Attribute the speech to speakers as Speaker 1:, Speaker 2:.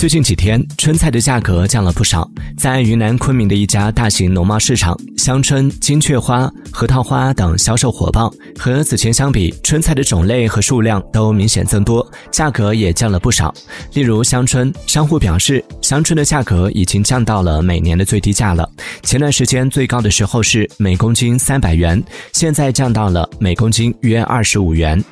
Speaker 1: 最近几天春菜的价格降了不少。在云南昆明的一家大型农贸市场香椿金雀花核桃花等销售火爆和此前相比春菜的种类和数量都明显增多。价格也降了不少。例如香椿商户表示香椿的价格已经降到了每年的最低价了前段时间最高的时候是每公斤三百元现在降到了每公斤约二十五元。